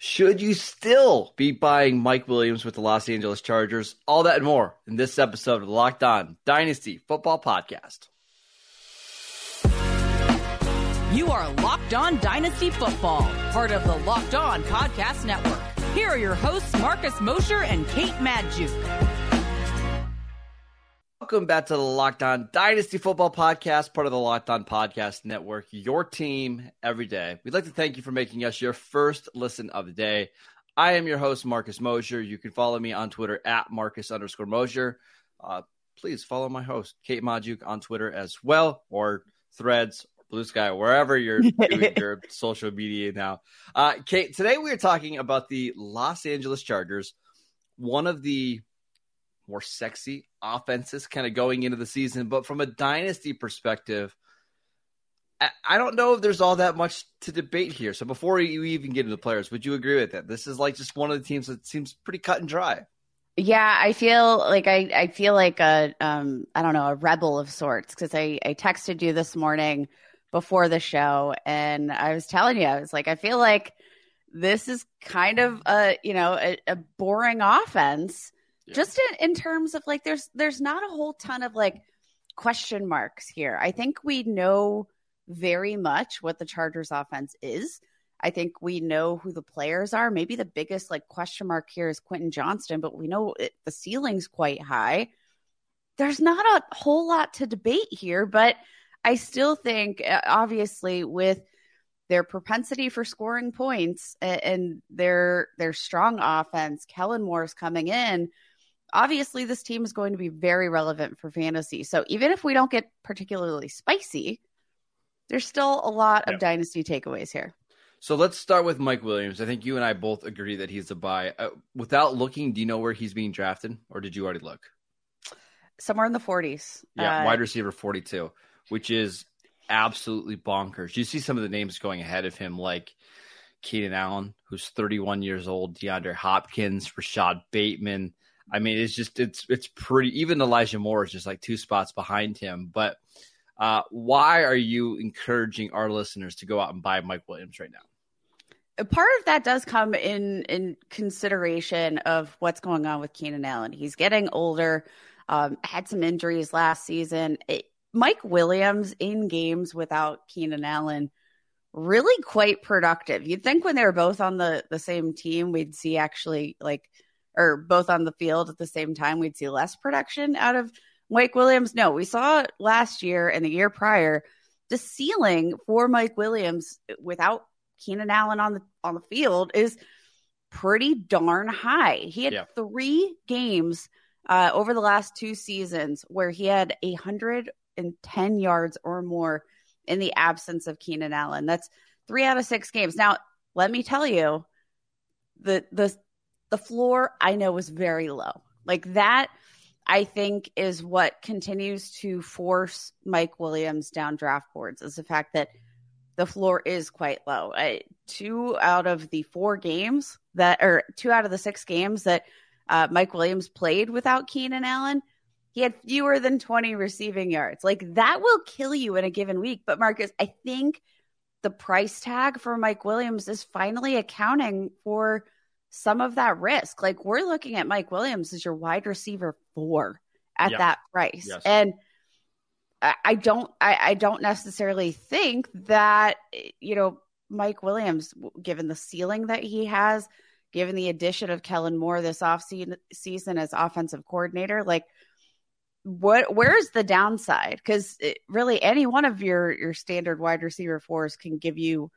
Should you still be buying Mike Williams with the Los Angeles Chargers? All that and more in this episode of the Locked On Dynasty Football Podcast. You are Locked On Dynasty Football, part of the Locked On Podcast Network. Here are your hosts, Marcus Mosher and Kate Magdziuk. Welcome back to the Locked On Dynasty Football Podcast, part of the Locked On Podcast Network, your team every day. We'd like to thank you for making us your first listen of the day. I am your host, Marcus Mosher. You can follow me on Twitter at Marcus underscore Mosher. Uh, please follow my host, Kate Magdziuk, on Twitter as well, or Threads, Blue Sky, wherever you're doing your social media now. Uh, Kate, today we are talking about the Los Angeles Chargers, one of the more sexy offenses kind of going into the season. But from a dynasty perspective, I don't know if there's all that much to debate here. So before you even get into the players, would you agree with that? This is like just one of the teams that seems pretty cut and dry. Yeah, I feel like I, I feel like a um I don't know a rebel of sorts because I I texted you this morning before the show and I was telling you I was like I feel like this is kind of a you know a, a boring offense just in, in terms of like there's there's not a whole ton of like question marks here. I think we know very much what the Chargers offense is. I think we know who the players are. Maybe the biggest like question mark here is Quentin Johnston, but we know it, the ceiling's quite high. There's not a whole lot to debate here, but I still think uh, obviously with their propensity for scoring points and, and their their strong offense, Kellen Moore's coming in obviously this team is going to be very relevant for fantasy. So even if we don't get particularly spicy, there's still a lot of dynasty takeaways here. So let's start with Mike Williams. I think you and I both agree that he's a buy. Uh, without looking, do you know where he's being drafted, or did you already look? Somewhere in the 40s. Yeah, uh, wide receiver 42, which is absolutely bonkers. You see some of the names going ahead of him, like Keenan Allen, who's 31 years old, DeAndre Hopkins, Rashad Bateman, I mean, it's just it's it's pretty. Even Elijah Moore is just like two spots behind him. But uh, why are you encouraging our listeners to go out and buy Mike Williams right now? Part of that does come in in consideration of what's going on with Keenan Allen. He's getting older. Um, had some injuries last season. It, Mike Williams in games without Keenan Allen really quite productive. You'd think when they were both on the the same team, we'd see actually like or both on the field at the same time, we'd see less production out of Mike Williams. No, we saw last year and the year prior the ceiling for Mike Williams without Keenan Allen on the on the field is pretty darn high. He had yeah. three games uh, over the last two seasons where he had a hundred and ten yards or more in the absence of Keenan Allen. That's three out of six games. Now, let me tell you, the the the floor I know is very low. Like that, I think is what continues to force Mike Williams down draft boards is the fact that the floor is quite low. I, two out of the four games that, or two out of the six games that uh, Mike Williams played without Keenan Allen, he had fewer than 20 receiving yards. Like that will kill you in a given week. But Marcus, I think the price tag for Mike Williams is finally accounting for some of that risk. Like we're looking at Mike Williams as your wide receiver four at yep. that price. Yes. And I don't I, I don't necessarily think that you know Mike Williams, given the ceiling that he has, given the addition of Kellen Moore this off season as offensive coordinator, like what where's the downside? Because really any one of your your standard wide receiver fours can give you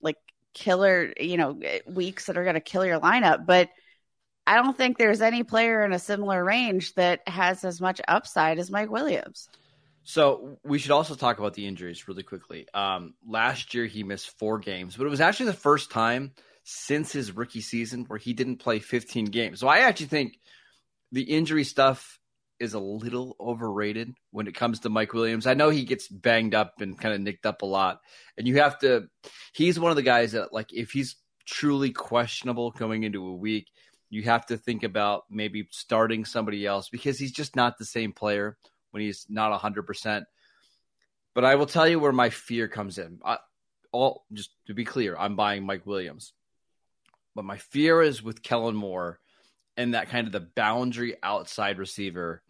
like killer, you know, weeks that are going to kill your lineup. But I don't think there's any player in a similar range that has as much upside as Mike Williams. So we should also talk about the injuries really quickly. Um, last year he missed four games, but it was actually the first time since his rookie season where he didn't play 15 games. So I actually think the injury stuff is a little overrated when it comes to Mike Williams. I know he gets banged up and kind of nicked up a lot. And you have to he's one of the guys that like if he's truly questionable going into a week, you have to think about maybe starting somebody else because he's just not the same player when he's not 100%. But I will tell you where my fear comes in. I, all just to be clear, I'm buying Mike Williams. But my fear is with Kellen Moore and that kind of the boundary outside receiver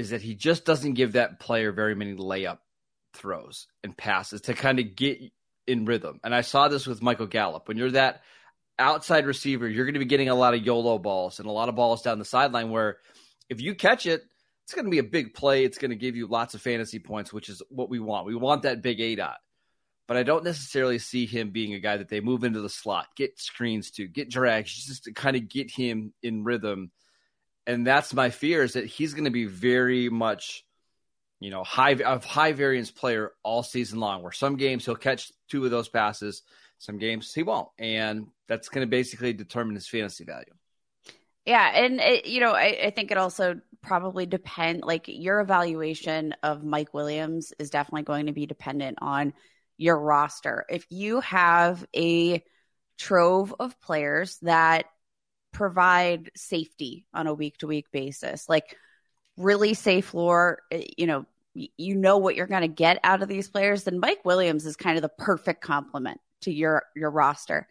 is that he just doesn't give that player very many layup throws and passes to kind of get in rhythm. And I saw this with Michael Gallup. When you're that outside receiver, you're going to be getting a lot of YOLO balls and a lot of balls down the sideline where if you catch it, it's going to be a big play. It's going to give you lots of fantasy points, which is what we want. We want that big aDOT. But I don't necessarily see him being a guy that they move into the slot, get screens to, get drags, just to kind of get him in rhythm. And that's my fear is that he's going to be very much, you know, high of high variance player all season long. Where some games he'll catch two of those passes, some games he won't, and that's going to basically determine his fantasy value. Yeah, and it, you know, I, I think it also probably depend like your evaluation of Mike Williams is definitely going to be dependent on your roster. If you have a trove of players that provide safety on a week to week basis, like really safe floor, eh, you know, you know what you're going to get out of these players, then Mike Williams is kind of the perfect complement to your your roster.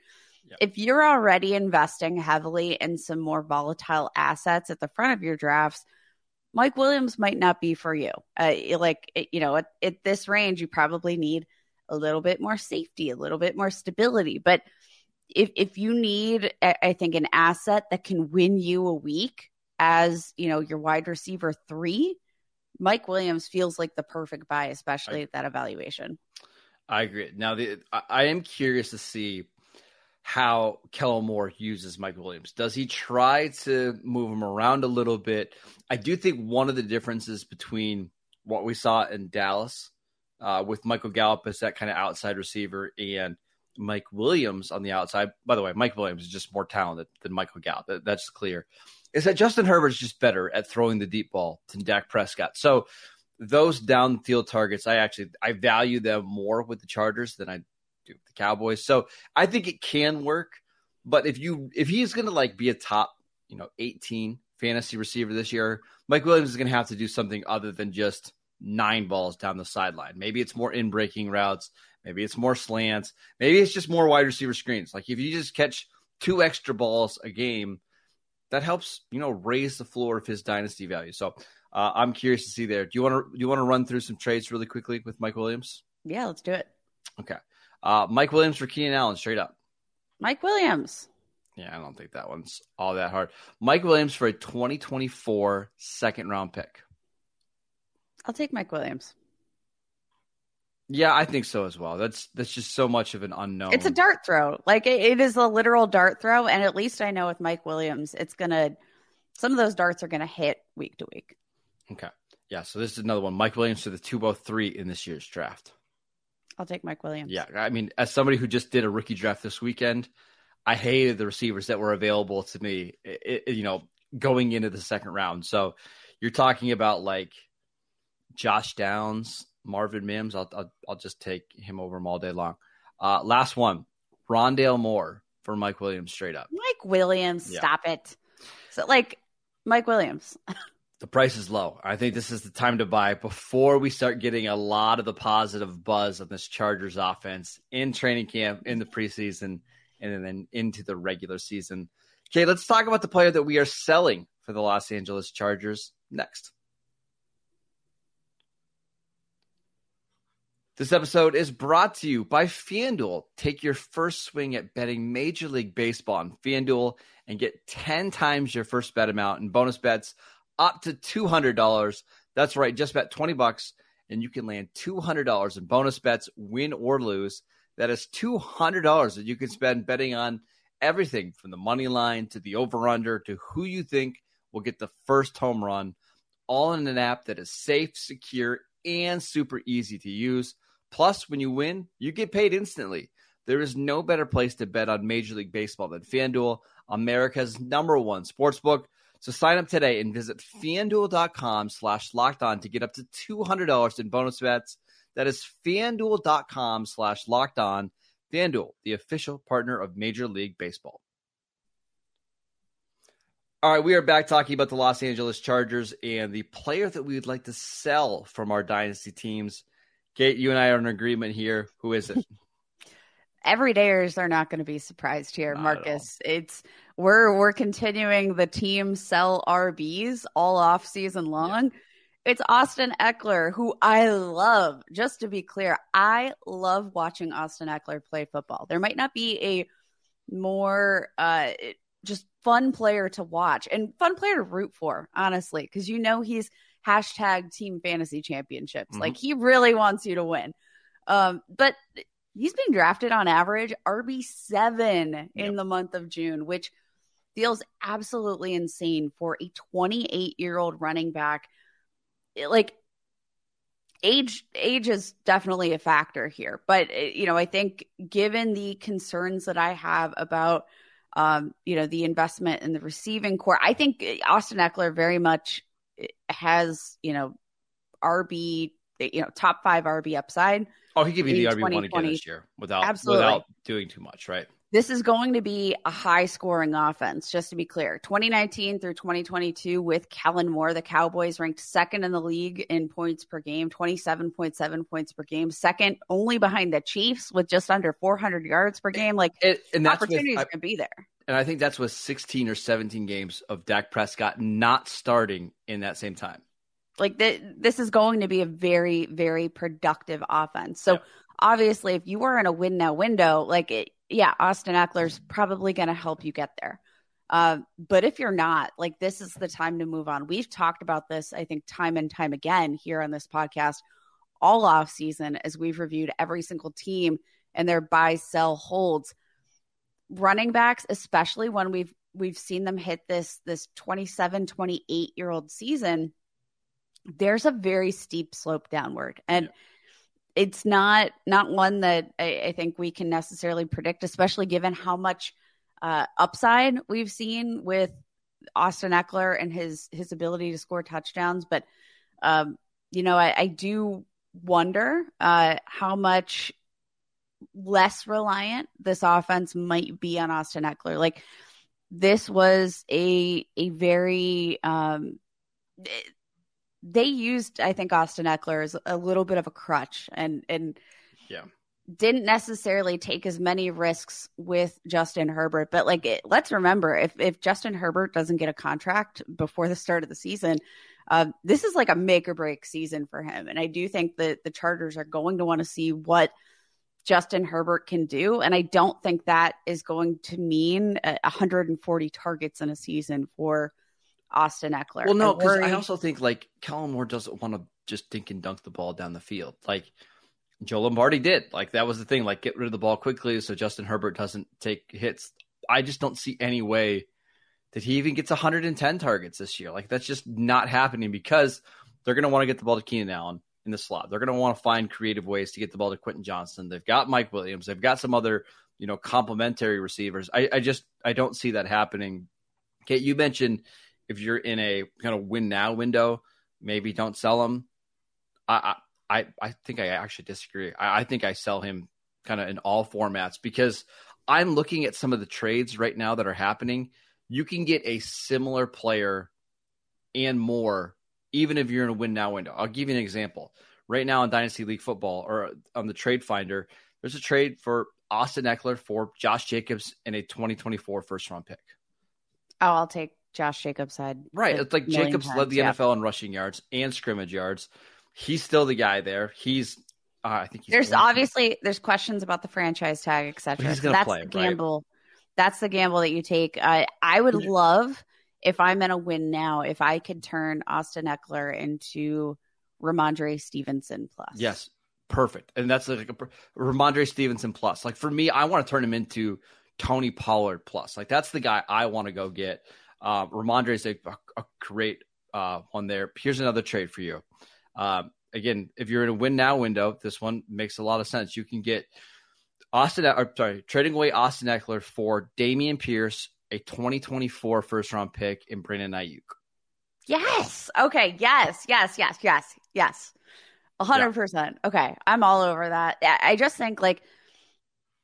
Yep. If you're already investing heavily in some more volatile assets at the front of your drafts, Mike Williams might not be for you. Uh, like, you know, at, at, this range, you probably need a little bit more safety, a little bit more stability. But if, if you need, I think, an asset that can win you a week as, you know, your wide receiver three, Mike Williams feels like the perfect buy, especially at that evaluation. I agree. Now, the, I, I am curious to see how Kellen Moore uses Mike Williams. Does he try to move him around a little bit? I do think one of the differences between what we saw in Dallas uh, with Michael Gallup as that kind of outside receiver and Mike Williams on the outside. By the way, Mike Williams is just more talented than Michael Gallup. That, that's clear. Is that Justin Herbert's just better at throwing the deep ball than Dak Prescott? So those downfield targets, I actually I value them more with the Chargers than I do with the Cowboys. So I think it can work. But if you if he's going to like be a top you know 18 fantasy receiver this year, Mike Williams is going to have to do something other than just nine balls down the sideline. Maybe it's more in breaking routes. Maybe it's more slants. Maybe it's just more wide receiver screens. Like if you just catch two extra balls a game, that helps you know raise the floor of his dynasty value. So uh, I'm curious to see there. Do you want to do you want to run through some trades really quickly with Mike Williams? Yeah, let's do it. Okay. Uh, Mike Williams for Keenan Allen, straight up. Mike Williams. Yeah, I don't think that one's all that hard. Mike Williams for a 2024 second round pick. I'll take Mike Williams. Yeah, I think so as well. That's that's just so much of an unknown. It's a dart throw. Like it, it is a literal dart throw, and at least I know with Mike Williams, it's gonna. Some of those darts are gonna hit week to week. Okay. Yeah. So this is another one. Mike Williams to the two hundred three in this year's draft. I'll take Mike Williams. Yeah, I mean, as somebody who just did a rookie draft this weekend, I hated the receivers that were available to me. It, it, you know, going into the second round. So you're talking about like Josh Downs, Marvin Mims. I'll I'll, I'll just take him over him all day long. Uh, last one, Rondale Moore for Mike Williams, straight up. Mike Williams, yeah. stop it. So like Mike Williams. the price is low. I think this is the time to buy before we start getting a lot of the positive buzz on this Chargers offense in training camp, in the preseason, and then into the regular season. Okay, let's talk about the player that we are selling for the Los Angeles Chargers next. This episode is brought to you by FanDuel. Take your first swing at betting Major League Baseball on FanDuel and get 10 times your first bet amount in bonus bets up to $200. That's right, just bet 20 bucks and you can land $200 in bonus bets, win or lose. That is $200 that you can spend betting on everything from the money line to the over under to who you think will get the first home run, all in an app that is safe, secure, and super easy to use. Plus, when you win, you get paid instantly. There is no better place to bet on Major League Baseball than FanDuel, America's number one sportsbook. So sign up today and visit fanduel.com slash locked on to get up to $200 in bonus bets. That is fanduel.com slash locked on. FanDuel, the official partner of Major League Baseball. All right, we are back talking about the Los Angeles Chargers and the player that we would like to sell from our dynasty teams. Kate, you and I are in agreement here. Who is it? everydayers are not going to be surprised here, not Marcus. It's we're we're continuing the team sell RBs all off season long. Yeah. It's Austin Ekeler, who I love. Just to be clear, I love watching Austin Ekeler play football. There might not be a more uh, just fun player to watch and fun player to root for, honestly, because you know he's hashtag team fantasy championships. Mm-hmm. Like he really wants you to win. Um, but he's being drafted on average RB7 yep. in the month of June, which feels absolutely insane for a 28 year old running back. It, Like age age is definitely a factor here, but you know, I think given the concerns that I have about um, you know, the investment in the receiving corps, I think Austin Ekeler very much has, you know, RB, you know, top 5 RB upside. Oh, he could be the RB one again this year without Absolutely. without doing too much, right? This is going to be a high scoring offense, just to be clear. 2019 through 2022 with Kellen Moore, the Cowboys ranked second in the league in points per game, 27.7 points per game, second only behind the Chiefs with just under 400 yards per game. Like, it, and that's opportunities with, can be there. And I think that's with 16 or 17 games of Dak Prescott not starting in that same time. Like, th- this is going to be a very, very productive offense. So, yeah. obviously, if you are in a win now window, like, it, yeah, Austin Ekeler's probably going to help you get there. Uh, but if you're not, like, this is the time to move on. We've talked about this, I think, time and time again here on this podcast all off season as we've reviewed every single team and their buy, sell, holds. Running backs, especially when we've we've seen them hit this this 27, 28 year old season, there's a very steep slope downward. And yeah it's not not one that I, I, think we can necessarily predict, especially given how much uh, upside we've seen with Austin Ekeler and his his ability to score touchdowns. But um, you know, I, I do wonder uh, how much less reliant this offense might be on Austin Ekeler. Like this was a a very um, they used, I think, Austin Ekeler as a little bit of a crutch and and yeah, didn't necessarily take as many risks with Justin Herbert. But like, it, let's remember, if if Justin Herbert doesn't get a contract before the start of the season, uh, this is like a make or break season for him. And I do think that the Chargers are going to want to see what Justin Herbert can do. And I don't think that is going to mean 140 targets in a season for Austin Ekeler. Well, no, because I, also think like Kellen Moore doesn't want to just dink and dunk the ball down the field. Like Joe Lombardi did. Like that was the thing. Like get rid of the ball quickly so Justin Herbert doesn't take hits. I just don't see any way that he even gets 110 targets this year. Like that's just not happening because they're going to want to get the ball to Keenan Allen in the slot. They're going to want to find creative ways to get the ball to Quentin Johnston. They've got Mike Williams. They've got some other, you know, complementary receivers. I, I just I don't see that happening. Kate, you mentioned if you're in a kind of win now window, maybe don't sell him. I I I think I actually disagree. I, I think I sell him kind of in all formats because I'm looking at some of the trades right now that are happening. You can get a similar player and more, even if you're in a win now window. I'll give you an example. Right now in Dynasty League football or on the trade finder, there's a trade for Austin Ekeler for Josh Jacobs and a 2024 first round pick. Oh, I'll take Josh Jacobs had. Right. It's like Jacobs times, led the yeah. NFL in rushing yards and scrimmage yards. He's still the guy there. He's uh, I think there's obviously there's questions about the franchise tag, etc. He's gonna that's play, the gamble. Right? That's the gamble that you take. I I would love if I'm in a win now if I could turn Austin Ekeler into Rhamondre Stevenson plus. Yes, perfect. And that's like a Rhamondre Stevenson plus. Like for me, I want to turn him into Tony Pollard plus. Like that's the guy I want to go get. Uh, Rhamondre is a, a great uh, one there. Here's another trade for you. Uh, again, if you're in a win now window, this one makes a lot of sense. You can get Austin, or sorry, trading away Austin Ekeler for Dameon Pierce, a 2024 first round pick, in Brandon Aiyuk. Yes. Okay. Yes. Yes. Yes. Yes. Yes. Hundred percent. Okay. I'm all over that. I just think like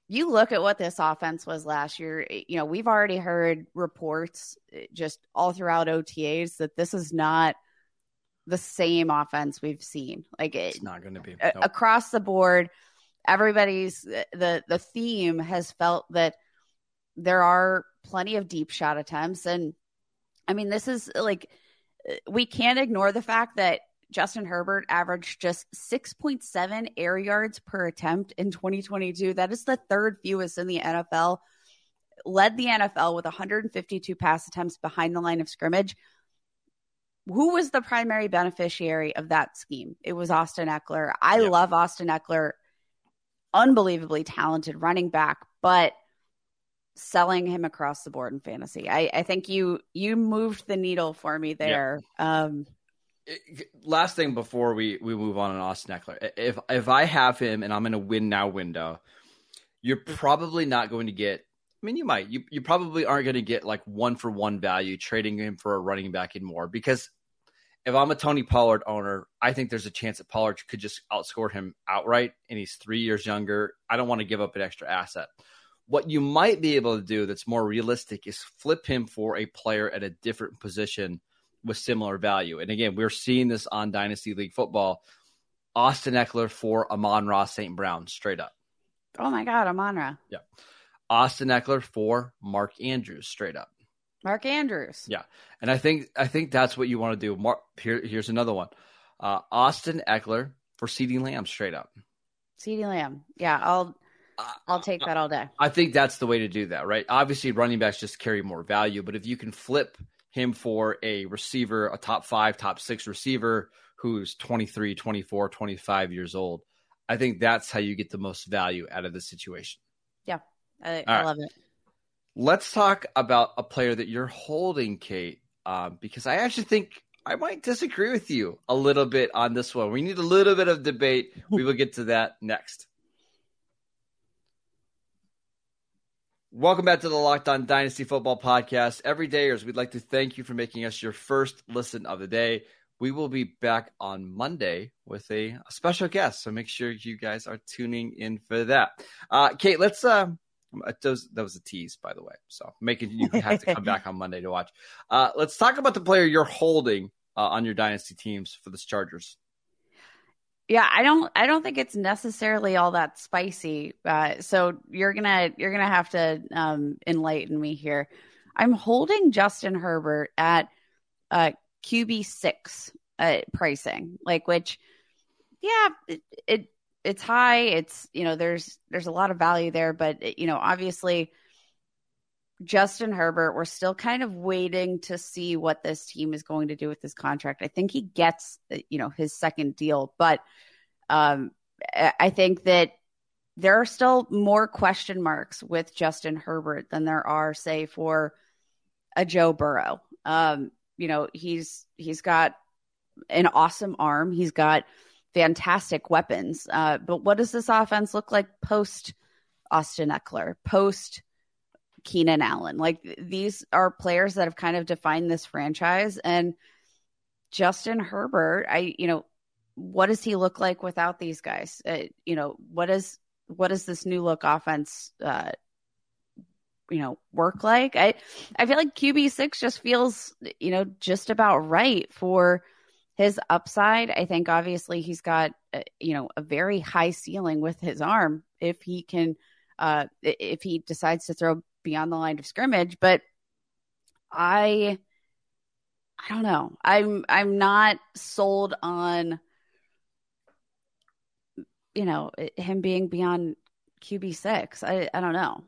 you look at what this offense was last year, eh, you know, we've already heard reports eh, just all throughout OTAs that this is not the same offense we've seen. Like it, it's not going to be nope. across the board. everybody's the the theme has felt that there are plenty of deep shot attempts and I mean this is like we can't ignore the fact that Justin Herbert averaged just 6.7 air yards per attempt in 2022. That is the third fewest in the NFL. Led the NFL with 152 pass attempts behind the line of scrimmage. Who was the primary beneficiary of that scheme? It was Austin Ekeler. I yep. love Austin Ekeler. Unbelievably talented running back, but selling him across the board in fantasy. I, I think you you moved the needle for me there. Um, last thing before we we move on on Austin Ekeler, if if I have him and I'm in a win now window, you're mm. probably not going to get. I mean, you might. You you probably aren't going to get like one for one value trading him for a running back and more because if I'm a Tony Pollard owner, I think there's a chance that Pollard could just outscore him outright, and he's three years younger. I don't want to give up an extra asset. What you might be able to do that's more realistic is flip him for a player at a different position with similar value. And again, we're seeing this on Dynasty League football. Austin Ekeler for Amon-Ra St. Brown, straight up. Oh my God, Amon-Ra. Yeah. Austin Ekeler for Mark Andrews, straight up. Mark Andrews. Yeah. And I think I think that's what you want to do. Mark here, here's another one. Uh, Austin Ekeler for CeeDee Lamb, straight up. CeeDee Lamb. Yeah, I'll I'll take that all day. I think that's the way to do that, right? Obviously, running backs just carry more value, but if you can flip him for a receiver, a top five, top six receiver who's 23, 24, 25 years old. I think that's how you get the most value out of the situation. Yeah, I, I right. love it. Let's talk about a player that you're holding, Kate, uh, because I actually think I might disagree with you a little bit on this one. We need a little bit of debate. We will get to that next. Welcome back to the Locked On Dynasty Football Podcast. Every dayers, we'd like to thank you for making us your first listen of the day. We will be back on Monday with a, a special guest, so make sure you guys are tuning in for that. Uh, Kate, let's. Uh, that was a tease, by the way. So making you have to come back on Monday to watch. Uh, let's talk about the player you're holding uh, on your dynasty teams for the Chargers. Yeah, I don't I don't think it's necessarily all that spicy. Uh, so you're gonna you're gonna have to um, enlighten me here. I'm holding Justin Herbert at uh, QB six uh, pricing, like which, yeah, it, it it's high. It's you know there's there's a lot of value there, but it, you know obviously Justin Herbert, we're still kind of waiting to see what this team is going to do with this contract. I think he gets, you know, his second deal, but um, I think that there are still more question marks with Justin Herbert than there are, say, for a Joe Burrow. Um, you know, he's he's got an awesome arm. He's got fantastic weapons. Uh, but what does this offense look like post Austin Ekeler, post Keenan Allen. Like these are players that have kind of defined this franchise. And Justin Herbert, I, you know, what does he look like without these guys? Uh, you know, what is what does this new look offense, uh, you know, work like? I I feel like QB six just feels, you know, just about right for his upside. I think obviously he's got, uh, you know, a very high ceiling with his arm if he can, uh, if he decides to throw beyond the line of scrimmage. But I, I don't know. I'm I'm not sold on you know him being beyond QB six. I I don't know.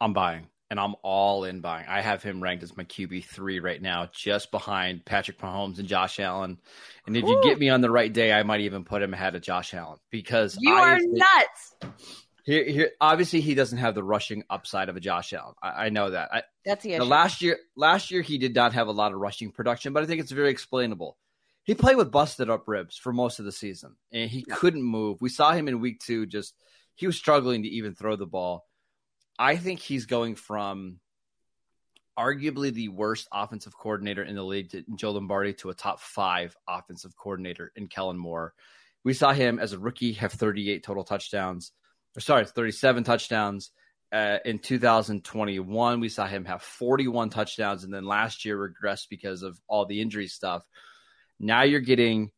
I'm buying, and I'm all in buying. I have him ranked as my QB three right now, just behind Patrick Mahomes and Josh Allen. And if Ooh. you get me on the right day, I might even put him ahead of Josh Allen because you I are nuts. Here, here, obviously, he doesn't have the rushing upside of a Josh Allen. I, I know that. I, That's the issue. last year, last year he did not have a lot of rushing production, but I think it's very explainable. He played with busted up ribs for most of the season, and he couldn't move. We saw him in week two; just he was struggling to even throw the ball. I think he's going from arguably the worst offensive coordinator in the league, to Joe Lombardi, to a top five offensive coordinator in Kellen Moore. We saw him as a rookie have 38 total touchdowns or sorry, 37 touchdowns. Uh, in 2021, we saw him have 41 touchdowns, and then last year regressed because of all the injury stuff. Now you're getting,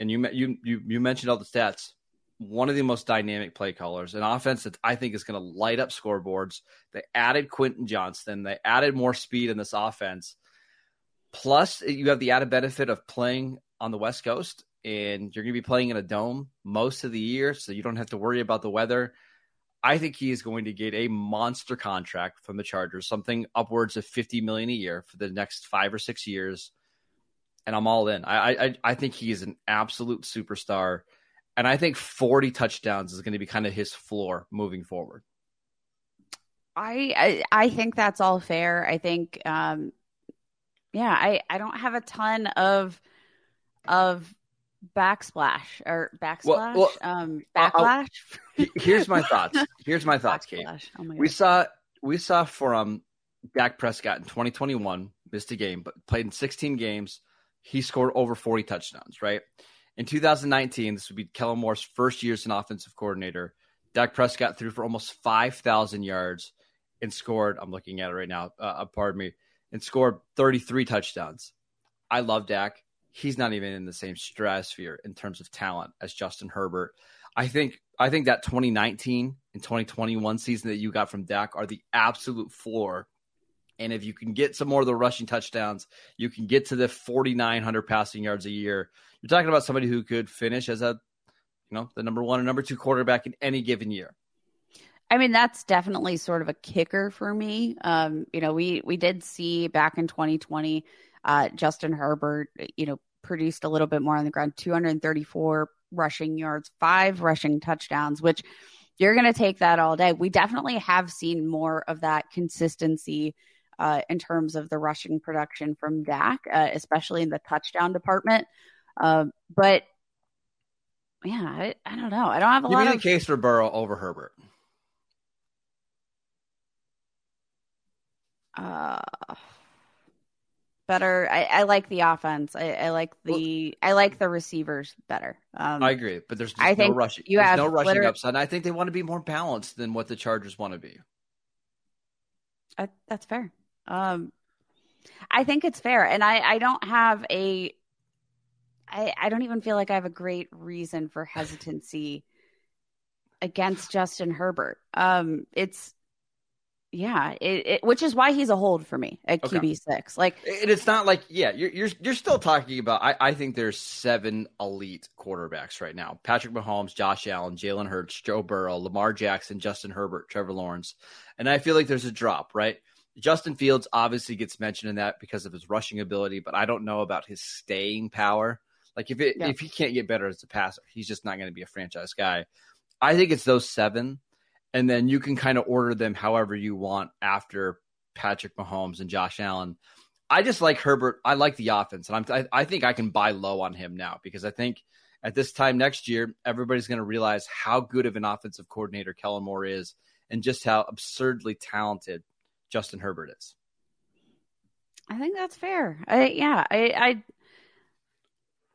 and you you you, you mentioned all the stats. one of the most dynamic play callers, an offense that I think is going to light up scoreboards. They added Quentin Johnston. They added more speed in this offense. Plus, you have the added benefit of playing on the West Coast, and you're going to be playing in a dome most of the year, so you don't have to worry about the weather. I think he is going to get a monster contract from the Chargers, something upwards of 50 million a year for the next five or six years. And I'm all in. I I, I think he is an absolute superstar. And I think 40 touchdowns is going to be kind of his floor moving forward. I, I, I think that's all fair. I think um yeah, I I don't have a ton of of backsplash or backsplash? Well, well, um backlash? I'll, here's my thoughts. Here's my thoughts kate. Oh my we saw we saw from Dak Prescott in 2021 missed a game but played in 16 games. He scored over 40 touchdowns right? In 2019 this would be Kellen Moore's first year as an offensive coordinator. Dak Prescott threw for almost 5,000 yards and scored I'm looking at it right now uh, uh pardon me and scored 33 touchdowns. I love Dak he's not even in the same stratosphere in terms of talent as Justin Herbert. I think I think that 2019 and 2021 season that you got from Dak are the absolute floor. And if you can get some more of the rushing touchdowns, you can get to the 4,900 passing yards a year. You're talking about somebody who could finish as a, you know, the number one or number two quarterback in any given year. I mean, that's definitely sort of a kicker for me. Um, you know, we we did see back in 2020 uh, Justin Herbert, you know, produced a little bit more on the ground 234 rushing yards, five rushing touchdowns, which you're going to take that all day. We definitely have seen more of that consistency uh, in terms of the rushing production from Dak, uh, especially in the touchdown department. Uh, but yeah, I, I, don't know. I don't have a Give lot me of the case for Burrow over Herbert. Uh, better. I, I like the offense. I, I like the well, I like the receivers better. Um, I agree, but there's I think no rushing. You there's have no rushing upside. I think they want to be more balanced than what the Chargers want to be. I, that's fair. Um, I think it's fair, and I I don't have a. I I don't even feel like I have a great reason for hesitancy against Justin Herbert. Um, it's yeah, it, it, which is why he's a hold for me at okay. QB six. Like, and it's not like yeah, you're you're you're still talking about. I, I think there's seven elite quarterbacks right now: Patrick Mahomes, Josh Allen, Jalen Hurts, Joe Burrow, Lamar Jackson, Justin Herbert, Trevor Lawrence, and I feel like there's a drop. Right, Justin Fields obviously gets mentioned in that because of his rushing ability, but I don't know about his staying power. Like if it yeah. if he can't get better as a passer, he's just not going to be a franchise guy. I think it's those seven and then you can kind of order them however you want after Patrick Mahomes and Josh Allen. I just like Herbert. I like the offense, and I'm, I, I think I can buy low on him now because I think at this time next year, everybody's going to realize how good of an offensive coordinator Kellen Moore is, and just how absurdly talented Justin Herbert is. I think that's fair. I, yeah, I, I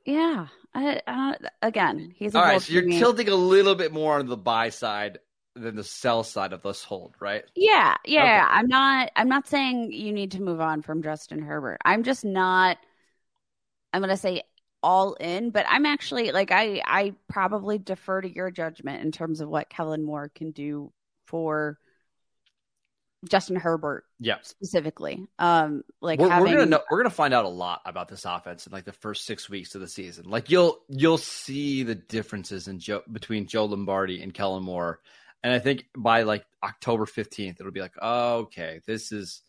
yeah. I, I again, he's all right. So you're tilting a little bit more on the buy side than the sell side of this hold, right? Yeah, yeah. Okay. I'm not. I'm not saying you need to move on from Justin Herbert. I'm just not. I'm gonna say all in, but I'm actually like I. I probably defer to your judgment in terms of what Kellen Moore can do for Justin Herbert, yeah, specifically. Um, like we're, having... we're, gonna know, we're gonna find out a lot about this offense in like the first six weeks of the season. Like you'll you'll see the differences in Joe between Joe Lombardi and Kellen Moore and I think by like October 15th, it'll be like, oh, okay, this is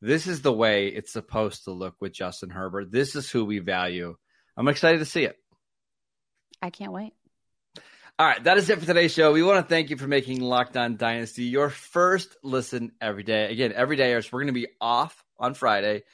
this is the way it's supposed to look with Justin Herbert. This is who we value. I'm excited to see it. I can't wait. All right, that is it for today's show. We want to thank you for making Locked On Dynasty your first listen every day. Again, every day, we're going to be off on Friday,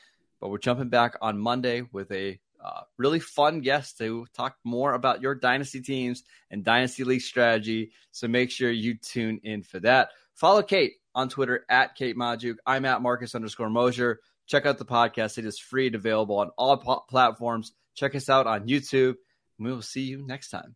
but we're jumping back on Monday with a uh, really fun guest to talk more about your dynasty teams and dynasty league strategy. So make sure you tune in for that. Follow Kate on Twitter at Kate Magdziuk. I'm at Marcus underscore Mosher. Check out the podcast. It is free and available on all platforms. Check us out on YouTube. We will see you next time.